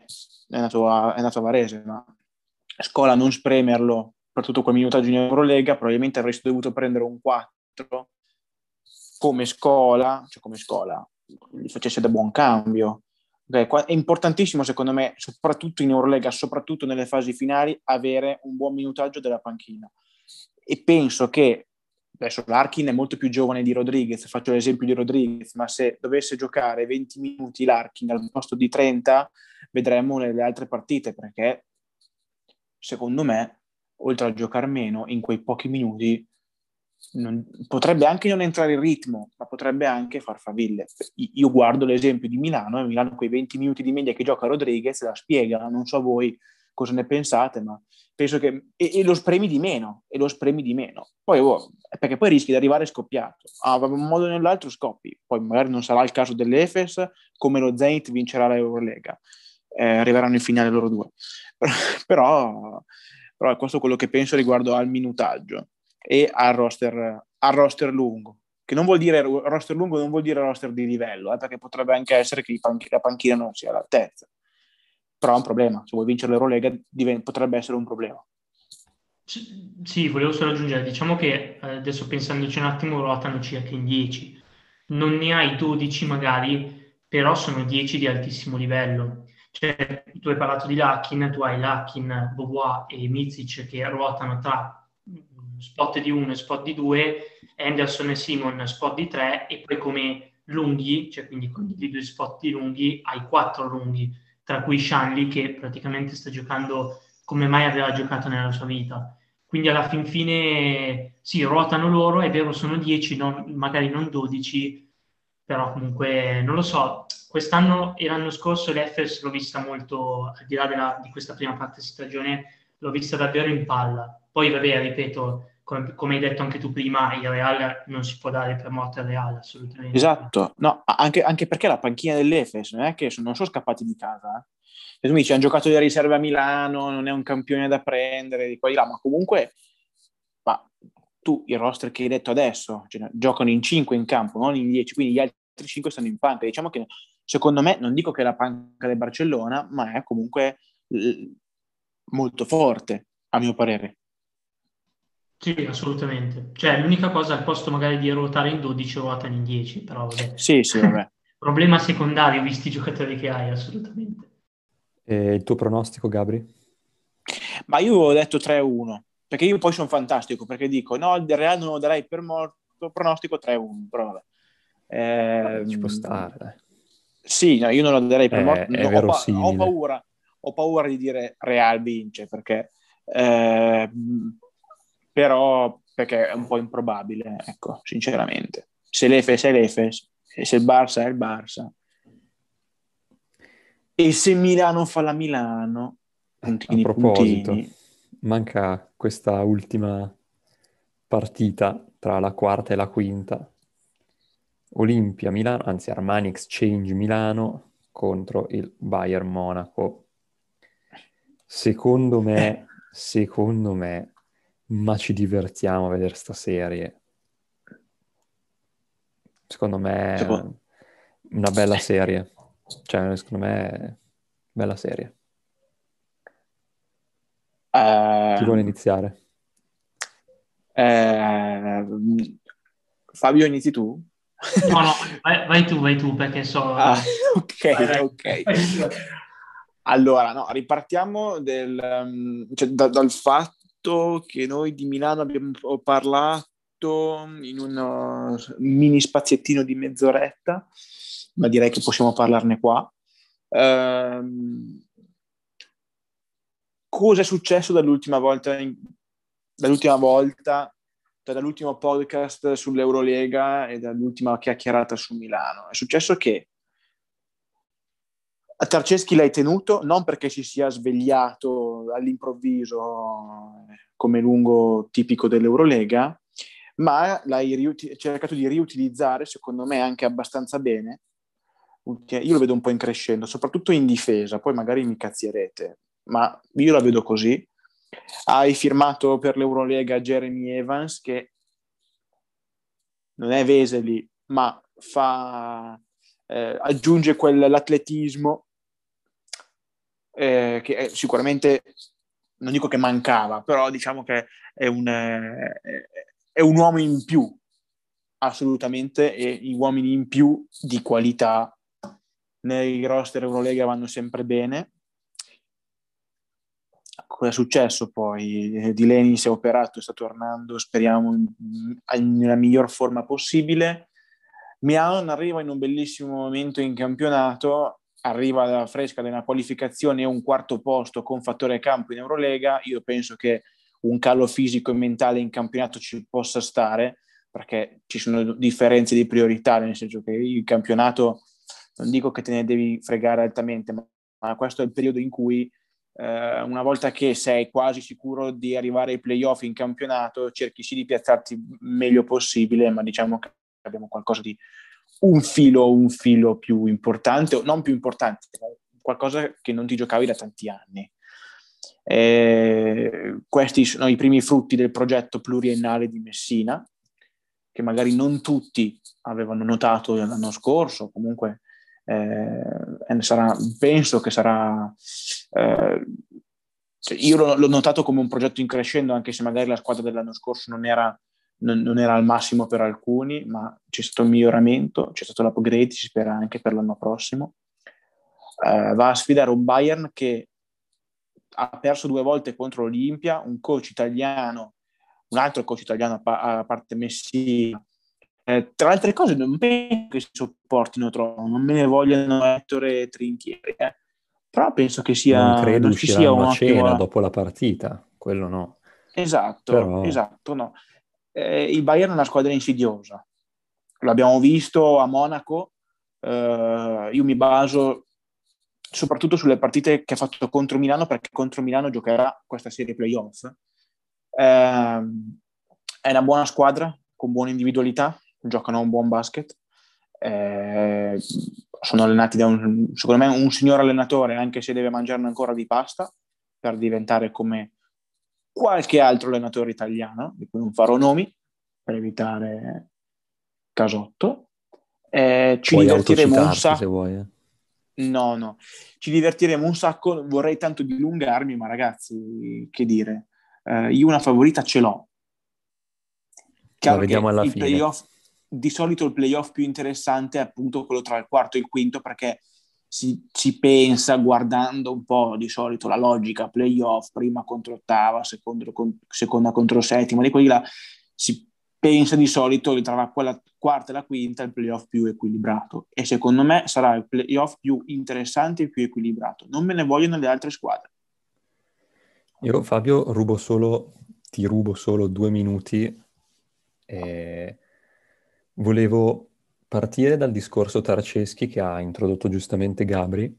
A: è nato a, è nato a Varese, ma Scola non spremerlo per tutto quel minutaggio in Eurolega, probabilmente avresti dovuto prendere un 4 come Scola, cioè come Scola, gli facesse da buon cambio, è importantissimo secondo me, soprattutto in Eurolega, soprattutto nelle fasi finali, avere un buon minutaggio della panchina. E penso che adesso l'Arkin è molto più giovane di Rodriguez, faccio l'esempio di Rodriguez, ma se dovesse giocare 20 minuti l'Arkin al posto di 30, vedremo nelle altre partite, perché secondo me, oltre a giocare meno, in quei pochi minuti non, potrebbe anche non entrare in ritmo, ma potrebbe anche far faville. Io guardo l'esempio di Milano, e Milano quei 20 minuti di media che gioca Rodriguez la spiega, non so voi cosa ne pensate, ma penso che... E, e lo spremi di meno, e lo spremi di meno. Poi, oh, perché poi rischi di arrivare scoppiato. Ah, in un modo o nell'altro scoppi. Poi magari non sarà il caso dell'Efes, come lo Zenit vincerà l'Eurolega. Eh, arriveranno in finale loro due. però, però è questo quello che penso riguardo al minutaggio e al roster, al roster lungo. Che non vuol dire roster lungo, non vuol dire roster di livello, eh, perché potrebbe anche essere che la panchina non sia all'altezza. Però è un problema. Se vuoi vincere l'Eurolega, diventa, potrebbe essere un problema.
C: Sì, volevo solo aggiungere, diciamo che eh, adesso pensandoci un attimo ruotano circa in 10, non ne hai 12 magari, però sono 10 di altissimo livello. Cioè, tu hai parlato di Lakin, tu hai Lakin, Bobois e Mizic che ruotano tra spot di 1 e spot di 2, Anderson e Simon spot di 3 e poi come lunghi, cioè quindi con i due spot di lunghi, hai 4 lunghi, tra cui Shanley che praticamente sta giocando come mai aveva giocato nella sua vita. Quindi alla fin fine sì, ruotano loro, è vero sono 10, non, magari non 12, però comunque non lo so, quest'anno e l'anno scorso l'Effers l'ho vista molto, al di là della, di questa prima parte di stagione, l'ho vista davvero in palla. Poi vabbè, ripeto, come, come, hai detto anche tu prima, il Real non si può dare per morte al Real, assolutamente.
A: Esatto, no, anche, anche perché la panchina dell'Efes non è che sono, non sono scappati di casa. Eh. E tu mi dici, hanno giocato di riserva a Milano, non è un campione da prendere, di qua di là, ma comunque ma tu il roster che hai detto adesso, cioè, giocano in 5 in campo, non in 10, quindi gli altri 5 stanno in panca. Diciamo che secondo me, non dico che è la panca del Barcellona, ma è comunque l- molto forte, a mio parere.
C: Sì, assolutamente. Cioè, l'unica cosa al posto magari di ruotare in 12, ruotano in 10, però vabbè.
A: Sì, sì, vabbè.
C: Problema secondario, visti i giocatori che hai, assolutamente.
B: E il tuo pronostico, Gabri?
A: Ma io avevo detto 3-1, perché io poi sono fantastico, perché dico, no, il Real non lo darei per morto, pronostico 3-1, però vabbè.
B: Eh, ci può stare, dai.
A: Sì, no, io non lo darei per
B: è,
A: morto.
B: È
A: no, ho, pa- ho, paura, ho paura di dire Real vince, perché... Eh, però perché è un po' improbabile, ecco, sinceramente. Se l'Efes è l'Efes, e se il Barça è il Barça, e se Milano fa la Milano,
B: puntini, A proposito, puntini. manca questa ultima partita tra la quarta e la quinta. Olimpia Milano, anzi Armani Exchange Milano contro il Bayern Monaco. Secondo me, secondo me ma ci divertiamo a vedere sta serie. Secondo me è una bella serie. Cioè, secondo me è bella serie. Uh, Chi vuole iniziare?
A: Uh, Fabio, inizi tu?
C: No, no, vai, vai, tu, vai tu, perché so...
A: Ah, ok, ok. Allora, no, ripartiamo del, um, cioè, da, dal fatto detto che noi di Milano abbiamo parlato in un mini spaziettino di mezz'oretta, ma direi che possiamo parlarne qua. Ehm, cosa è successo dall'ultima volta, in, dall'ultima volta, dall'ultimo podcast sull'Eurolega e dall'ultima chiacchierata su Milano? È successo che a Tarceschi l'hai tenuto non perché si sia svegliato all'improvviso come lungo tipico dell'Eurolega, ma l'hai riuti- cercato di riutilizzare, secondo me, anche abbastanza bene. Io lo vedo un po' in crescendo, soprattutto in difesa, poi magari mi cazzierete, ma io la vedo così. Hai firmato per l'Eurolega Jeremy Evans, che non è Veseli, ma fa, eh, aggiunge quell'atletismo eh, che è sicuramente non dico che mancava, però diciamo che è un, eh, è un uomo in più, assolutamente, e gli uomini in più di qualità nei roster Eurolega vanno sempre bene. Cosa è successo poi? Di Leni si è operato, sta tornando, speriamo, nella miglior forma possibile. Milan arriva in un bellissimo momento in campionato, arriva fresca da una qualificazione e un quarto posto con fattore campo in Eurolega. Io penso che un calo fisico e mentale in campionato ci possa stare, perché ci sono differenze di priorità, nel senso che il campionato non dico che te ne devi fregare altamente, ma, ma questo è il periodo in cui eh, una volta che sei quasi sicuro di arrivare ai playoff in campionato, cerchi sì di piazzarti meglio possibile, ma diciamo che abbiamo qualcosa di un filo, un filo più importante, o non più importante, qualcosa che non ti giocavi da tanti anni. Eh, questi sono i primi frutti del progetto pluriennale di Messina, che magari non tutti avevano notato l'anno scorso, comunque eh, sarà, penso che sarà... Eh, cioè io l'ho, l'ho, notato come un progetto in crescendo, anche se magari la squadra dell'anno scorso non era, non, non era al massimo per alcuni, ma c'è stato il miglioramento, c'è stato l'upgrade, si spera anche per l'anno prossimo. Eh, va a sfidare un Bayern che ha perso due volte contro l'Olimpia, un coach italiano, un altro coach italiano a parte Messina, eh, tra le altre cose, non penso che si sopportino troppo, non me ne vogliono Ettore e Trinchieri, eh. però penso che sia.
B: Non credo non sia una cena dopo la partita, quello no.
A: Esatto, però... esatto, no. Eh, il Bayern è una squadra insidiosa, l'abbiamo visto a Monaco. Eh, io mi baso soprattutto sulle partite che ha fatto contro Milano, perché contro Milano giocherà questa serie playoff. Eh, è una buona squadra con buone individualità, giocano un buon basket. Eh, sono allenati da un, secondo me, un signor allenatore, anche se deve mangiarne ancora di pasta per diventare come qualche altro allenatore italiano, di cui non farò nomi per evitare casotto. Eh, ci Puoi divertiremo un sacco. Se vuoi, eh. No, no, ci divertiremo un sacco. Vorrei tanto dilungarmi, ma ragazzi, che dire, eh, io una favorita ce l'ho.
B: Chiaro Lo vediamo alla fine.
A: Playoff, di solito il playoff più interessante è appunto quello tra il quarto e il quinto perché si, si, pensa guardando un po' di solito la logica playoff, prima contro ottava, secondo, con, seconda contro settima, di quella si pensa di solito che tra quella quarta e la quinta il playoff più equilibrato e secondo me sarà il playoff più interessante e più equilibrato. Non me ne vogliono le altre squadre.
B: Io Fabio rubo solo, ti rubo solo due minuti e Volevo partire dal discorso Tarceschi che ha introdotto giustamente Gabri.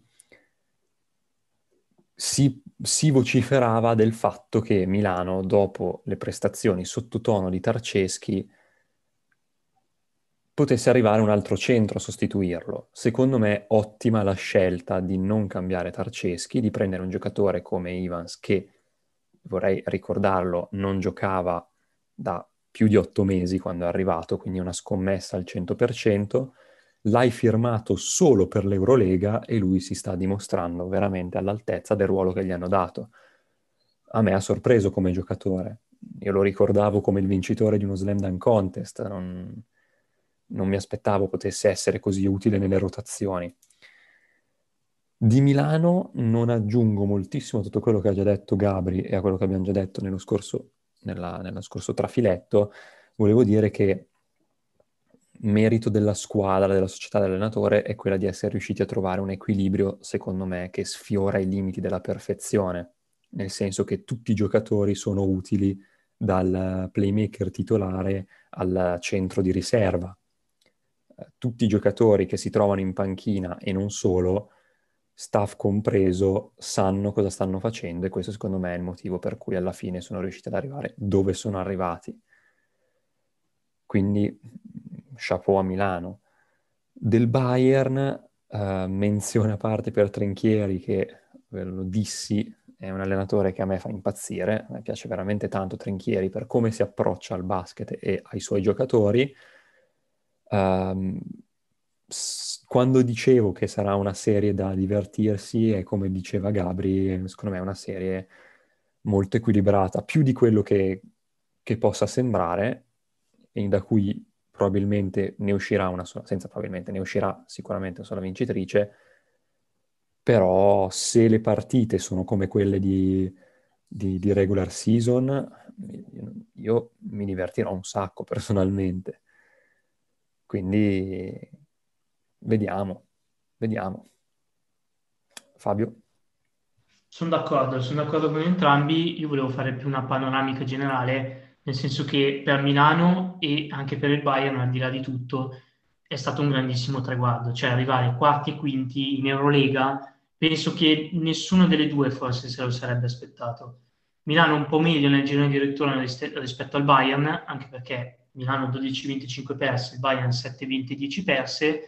B: Si, si, vociferava del fatto che Milano, dopo le prestazioni sottotono di Tarceschi, potesse arrivare un altro centro a sostituirlo. Secondo me ottima la scelta di non cambiare Tarceschi, di prendere un giocatore come Ivans che, vorrei ricordarlo, non giocava da più di otto mesi quando è arrivato, quindi una scommessa al 100%, l'hai firmato solo per l'Eurolega e lui si sta dimostrando veramente all'altezza del ruolo che gli hanno dato. A me ha sorpreso come giocatore. Io lo ricordavo come il vincitore di uno Slam Dunk Contest, non, non mi aspettavo potesse essere così utile nelle rotazioni. Di Milano non aggiungo moltissimo a tutto quello che ha già detto Gabri e a quello che abbiamo già detto nello scorso nella, nello scorso trafiletto, volevo dire che merito della squadra, della società dell'allenatore è quella di essere riusciti a trovare un equilibrio, secondo me, che sfiora i limiti della perfezione, nel senso che tutti i giocatori sono utili dal playmaker titolare al centro di riserva. Tutti i giocatori che si trovano in panchina e non solo staff compreso, sanno cosa stanno facendo e questo secondo me è il motivo per cui alla fine sono riusciti ad arrivare dove sono arrivati. Quindi chapeau a Milano. Del Bayern, uh, menzione a parte per Trinchieri che, ve lo dissi, è un allenatore che a me fa impazzire, a piace veramente tanto Trinchieri per come si approccia al basket e ai suoi giocatori. Um, quando dicevo che sarà una serie da divertirsi, è come diceva Gabri, secondo me è una serie molto equilibrata, più di quello che, che possa sembrare, e da cui probabilmente ne uscirà una sola, senza probabilmente ne uscirà sicuramente una sola vincitrice, però se le partite sono come quelle di, di, di regular season, io mi divertirò un sacco personalmente. Quindi vediamo, vediamo. Fabio?
C: Sono d'accordo, sono d'accordo con entrambi. Io volevo fare più una panoramica generale, nel senso che per Milano e anche per il Bayern, al di là di tutto, è stato un grandissimo traguardo. Cioè arrivare quarti e quinti in Eurolega, penso che nessuno delle due forse se lo sarebbe aspettato. Milano un po' meglio nel girone di lettura rispetto al Bayern, anche perché Milano 12-25 perse, il Bayern 7-20-10 perse,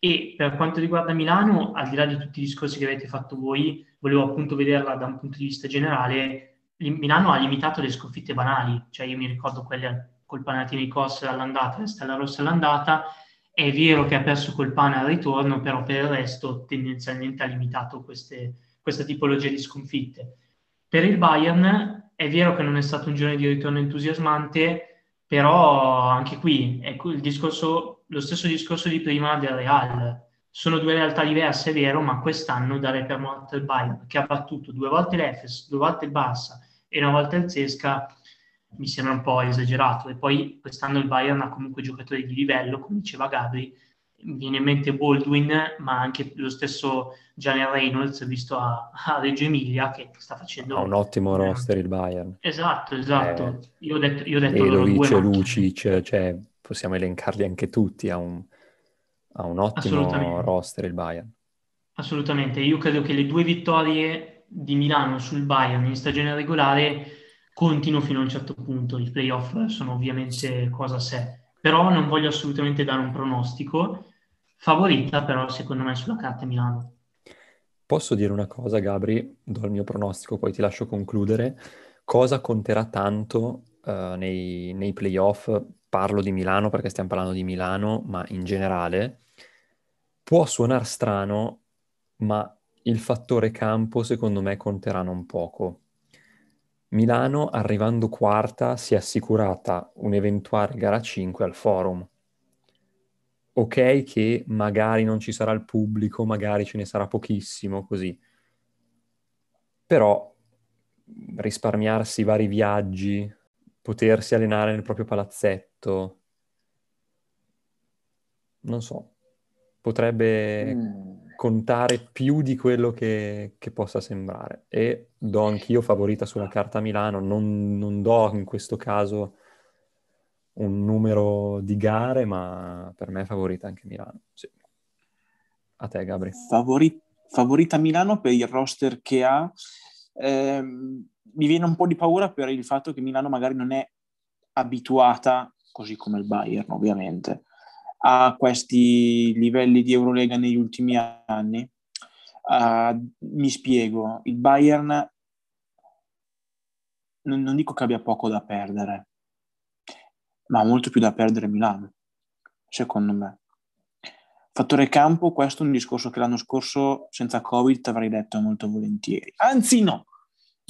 C: e per quanto riguarda Milano, al di là di tutti i discorsi che avete fatto voi, volevo appunto vederla da un punto di vista generale. Milano ha limitato le sconfitte banali, cioè io mi ricordo quelle col Panathinaikos all'andata, la Stella Rossa all'andata. È vero che ha perso col Pana al ritorno, però per il resto tendenzialmente ha limitato queste, questa tipologia di sconfitte. Per il Bayern è vero che non è stato un giorno di ritorno entusiasmante, però anche qui è il discorso lo stesso discorso di prima del Real. Sono due realtà diverse, è vero, ma quest'anno dare per morto il Bayern, che ha battuto due volte l'Efes, due volte il Barça e una volta il Zesca, mi sembra un po' esagerato. E poi quest'anno il Bayern ha comunque giocatori di livello, come diceva Gabri, viene in mente Baldwin, ma anche lo stesso Gianni Reynolds, visto a, a, Reggio Emilia, che sta facendo...
B: Ha un ottimo roster il Bayern.
C: Esatto, esatto. Eh, io ho detto, io ho detto
B: Elovic, Lucic, cioè possiamo elencarli anche tutti, ha un, ha un ottimo roster il Bayern.
C: Assolutamente, io credo che le due vittorie di Milano sul Bayern in stagione regolare contino fino a un certo punto, i playoff sono ovviamente cosa a sé, però non voglio assolutamente dare un pronostico, favorita però secondo me sulla carta Milano.
B: Posso dire una cosa Gabri, do il mio pronostico, poi ti lascio concludere, cosa conterà tanto uh, nei, nei playoff parlo di Milano perché stiamo parlando di Milano, ma in generale, può suonare strano, ma il fattore campo secondo me conterà non poco. Milano, arrivando quarta, si è assicurata un'eventuale gara 5 al forum. Ok che magari non ci sarà il pubblico, magari ce ne sarà pochissimo, così. Però risparmiarsi vari viaggi, potersi allenare nel proprio palazzetto. Non so, potrebbe mm. contare più di quello che, che, possa sembrare. E do anch'io favorita sulla carta Milano, non, non do in questo caso un numero di gare, ma per me è favorita anche Milano. Sì. A te, Gabri.
A: Favori- favorita Milano per il roster che ha. Ehm, mi viene un po' di paura per il fatto che Milano magari non è abituata, così come il Bayern ovviamente, a questi livelli di Eurolega negli ultimi anni. Uh, mi spiego, il Bayern non, non dico che abbia poco da perdere, ma ha molto più da perdere Milano, secondo me. Fattore campo, questo è un discorso che l'anno scorso senza Covid avrei detto molto volentieri. Anzi no,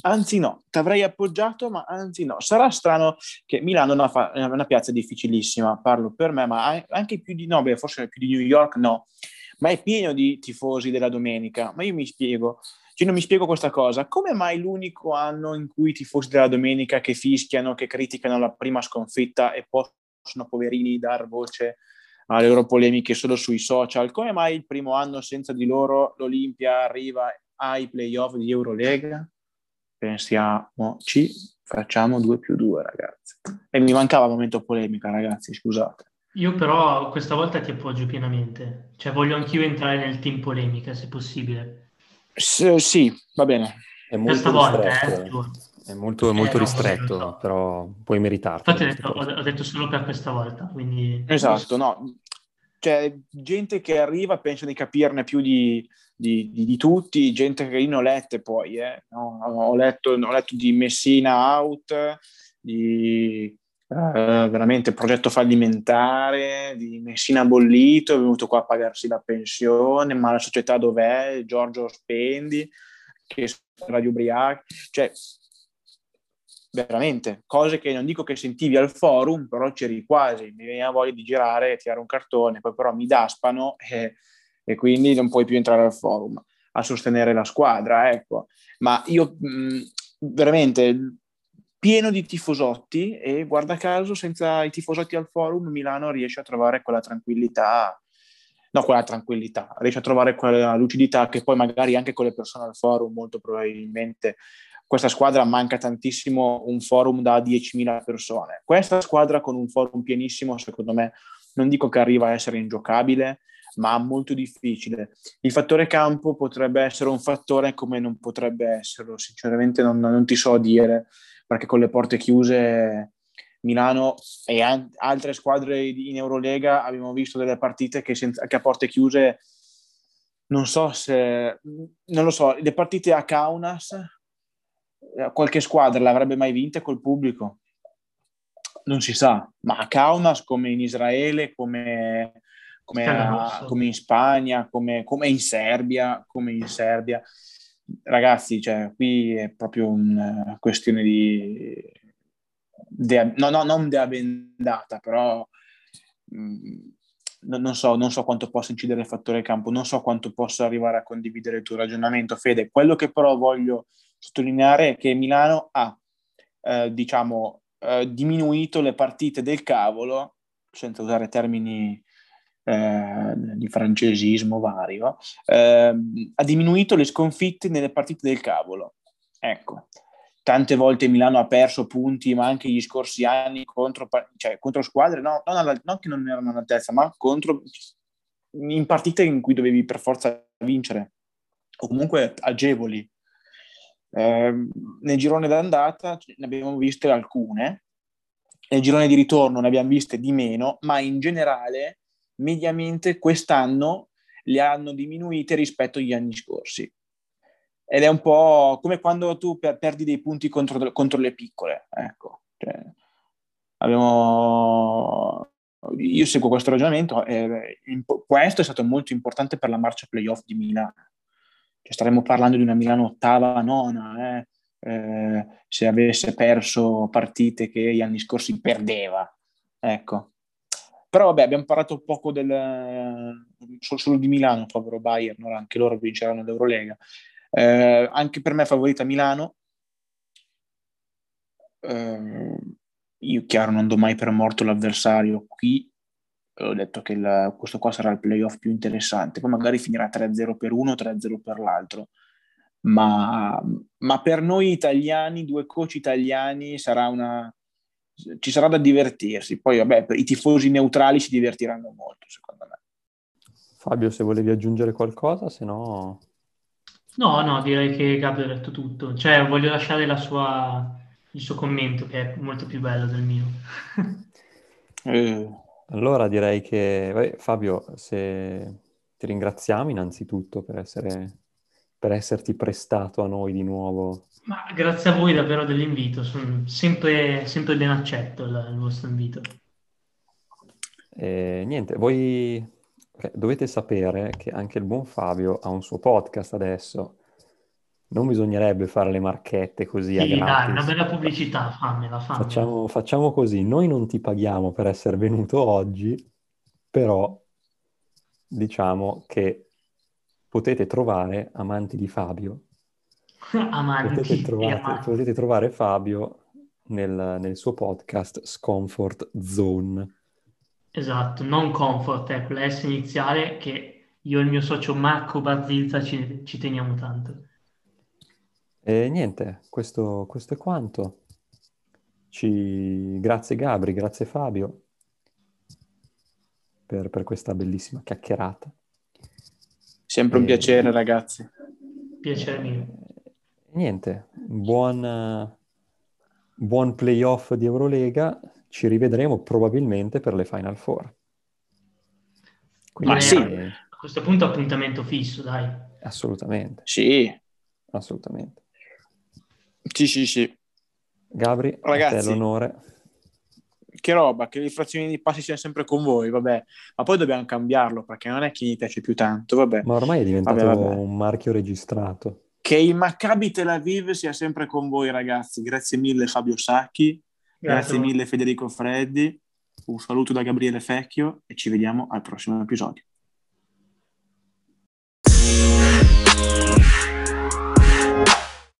A: Anzi no, ti avrei appoggiato, ma anzi no. Sarà strano che Milano è una, fa- una piazza difficilissima, parlo per me, ma anche più di, no, beh, forse più di New York no, ma è pieno di tifosi della domenica. Ma io mi spiego, cioè non mi spiego questa cosa, come mai l'unico anno in cui i tifosi della domenica che fischiano, che criticano la prima sconfitta e possono, poverini, dar voce alle loro polemiche solo sui social, come mai il primo anno senza di loro l'Olimpia arriva ai playoff di Eurolega? Pensiamoci, facciamo 2 più 2 ragazzi. E mi mancava il momento polemica ragazzi, scusate.
C: Io però questa volta ti appoggio pienamente, cioè voglio anch'io entrare nel team polemica se possibile.
A: S- sì, va bene.
B: È molto volta, eh, è molto, molto eh, ristretto, no, però puoi meritarti.
C: Infatti ho detto, ho detto, solo per questa volta, quindi...
A: Esatto, no. C'è gente che arriva, pensa di capirne più di, di, di, di, tutti, gente che io ne ho lette poi, eh. no, ho, letto, ho, letto, di Messina out, di eh, veramente progetto fallimentare, di Messina bollito, è venuto qua a pagarsi la pensione, ma la società dov'è? Giorgio Spendi, che era di ubriachi, cioè veramente cose che non dico che sentivi al forum, però c'eri quasi, mi veniva voglia di girare, tirare un cartone, poi però mi daspano e e quindi non puoi più entrare al forum. a sostenere la squadra, ecco. Ma io mh, veramente pieno di tifosotti e guarda caso senza i tifosotti al forum Milano riesce a trovare quella tranquillità no quella tranquillità riesce a trovare quella lucidità che poi magari anche con le persone al forum molto probabilmente questa squadra manca tantissimo un forum da 10.000 persone questa squadra con un forum pienissimo secondo me non dico che arriva a essere ingiocabile ma molto difficile. Il fattore campo potrebbe essere un fattore come non potrebbe esserlo, sinceramente non, non ti so dire, perché con le porte chiuse Milano e an- altre squadre in Eurolega abbiamo visto delle partite che, senza, che a porte chiuse non so se, non lo so, le partite a Kaunas, eh, qualche squadra l'avrebbe mai vinte col pubblico? Non si sa, ma a Kaunas come in Israele, come come, a, come in Spagna, come, come, in Serbia, come in Serbia. Ragazzi, cioè, qui è proprio una questione di... De, no, no, non dea bendata, però mh, mm, non, so, non so quanto possa incidere il fattore campo, non so quanto possa arrivare a condividere il tuo ragionamento, Fede. Quello che però voglio sottolineare è che Milano ha, eh, diciamo, eh, diminuito le partite del cavolo, senza usare termini eh, di francesismo vario, eh, ha diminuito le sconfitte nelle partite del cavolo. Ecco, tante volte Milano ha perso punti, ma anche gli scorsi anni contro, cioè, contro squadre, no, non, non, che non erano all'altezza, ma contro, in partite in cui dovevi per forza vincere, o comunque agevoli. Eh, nel girone d'andata ne abbiamo viste alcune, nel girone di ritorno ne abbiamo viste di meno, ma in generale mediamente quest'anno le hanno diminuite rispetto agli anni scorsi. Ed è un po' come quando tu per, perdi dei punti contro, contro le piccole. Ecco, cioè, abbiamo... Io seguo questo ragionamento. Eh, questo è stato molto importante per la marcia playoff di Milano. Cioè, staremmo parlando di una Milano ottava, nona, eh, eh, se avesse perso partite che gli anni scorsi perdeva. Ecco, però vabbè, abbiamo parlato poco del, solo, solo di Milano, povero Bayern, no? anche loro vinceranno l'Eurolega. Eh, anche per me favorita Milano. Eh, io chiaro non do mai per morto l'avversario qui, ho detto che il, questo qua sarà il playoff più interessante, poi magari finirà 3-0 per uno, 3-0 per l'altro. Ma, ma per noi italiani, due coach italiani, sarà una, ci sarà da divertirsi. Poi, vabbè, i tifosi neutrali si divertiranno molto, secondo me.
B: Fabio, se volevi aggiungere qualcosa, se no...
C: No, no, direi che Gabri ha detto tutto. Cioè, voglio lasciare sua, il suo commento, che è molto più bello del mio.
B: eh. Allora direi che, vabbè, Fabio, se ti ringraziamo innanzitutto per, essere, per esserti prestato a noi di nuovo
C: ma grazie a voi davvero dell'invito, sono sempre, sempre ben accetto il, il vostro invito.
B: Eh, niente, voi okay, dovete sapere che anche il buon Fabio ha un suo podcast adesso. Non bisognerebbe fare le marchette così
C: sì, a gratis. dai, una bella pubblicità, fammela, fammela.
B: Facciamo, facciamo così, noi non ti paghiamo per essere venuto oggi, però diciamo che potete trovare amanti di Fabio potete, trovate, potete, trovare Fabio nel, nel, suo podcast Scomfort Zone.
C: Esatto, non comfort, ecco la S iniziale che io e il mio socio Marco Barzilza ci, ci teniamo tanto.
B: E niente, questo, questo è quanto. Ci... Grazie Gabri, grazie Fabio per, per questa bellissima chiacchierata.
A: Sempre un e... piacere ragazzi.
C: Piacere mio
B: niente, buon, buon playoff di Eurolega. Ci rivedremo probabilmente per le Final Four.
C: Quindi, Ma sì. A questo punto appuntamento fisso, dai.
B: Assolutamente.
A: Sì.
B: Assolutamente.
A: Sì, sì, sì.
B: Gabri, Ragazzi, a te l'onore.
A: Che roba, che le frazioni di passi siano sempre con voi, vabbè. Ma poi dobbiamo cambiarlo perché non è che mi piace più tanto, vabbè.
B: Ma ormai è diventato vabbè, vabbè. un marchio registrato.
A: Che il Maccabi Tel Aviv sia sempre con voi, ragazzi. Grazie mille, Fabio Sacchi. Grazie, Grazie mille, Federico Freddi. Un saluto da Gabriele Fecchio e ci vediamo al prossimo episodio.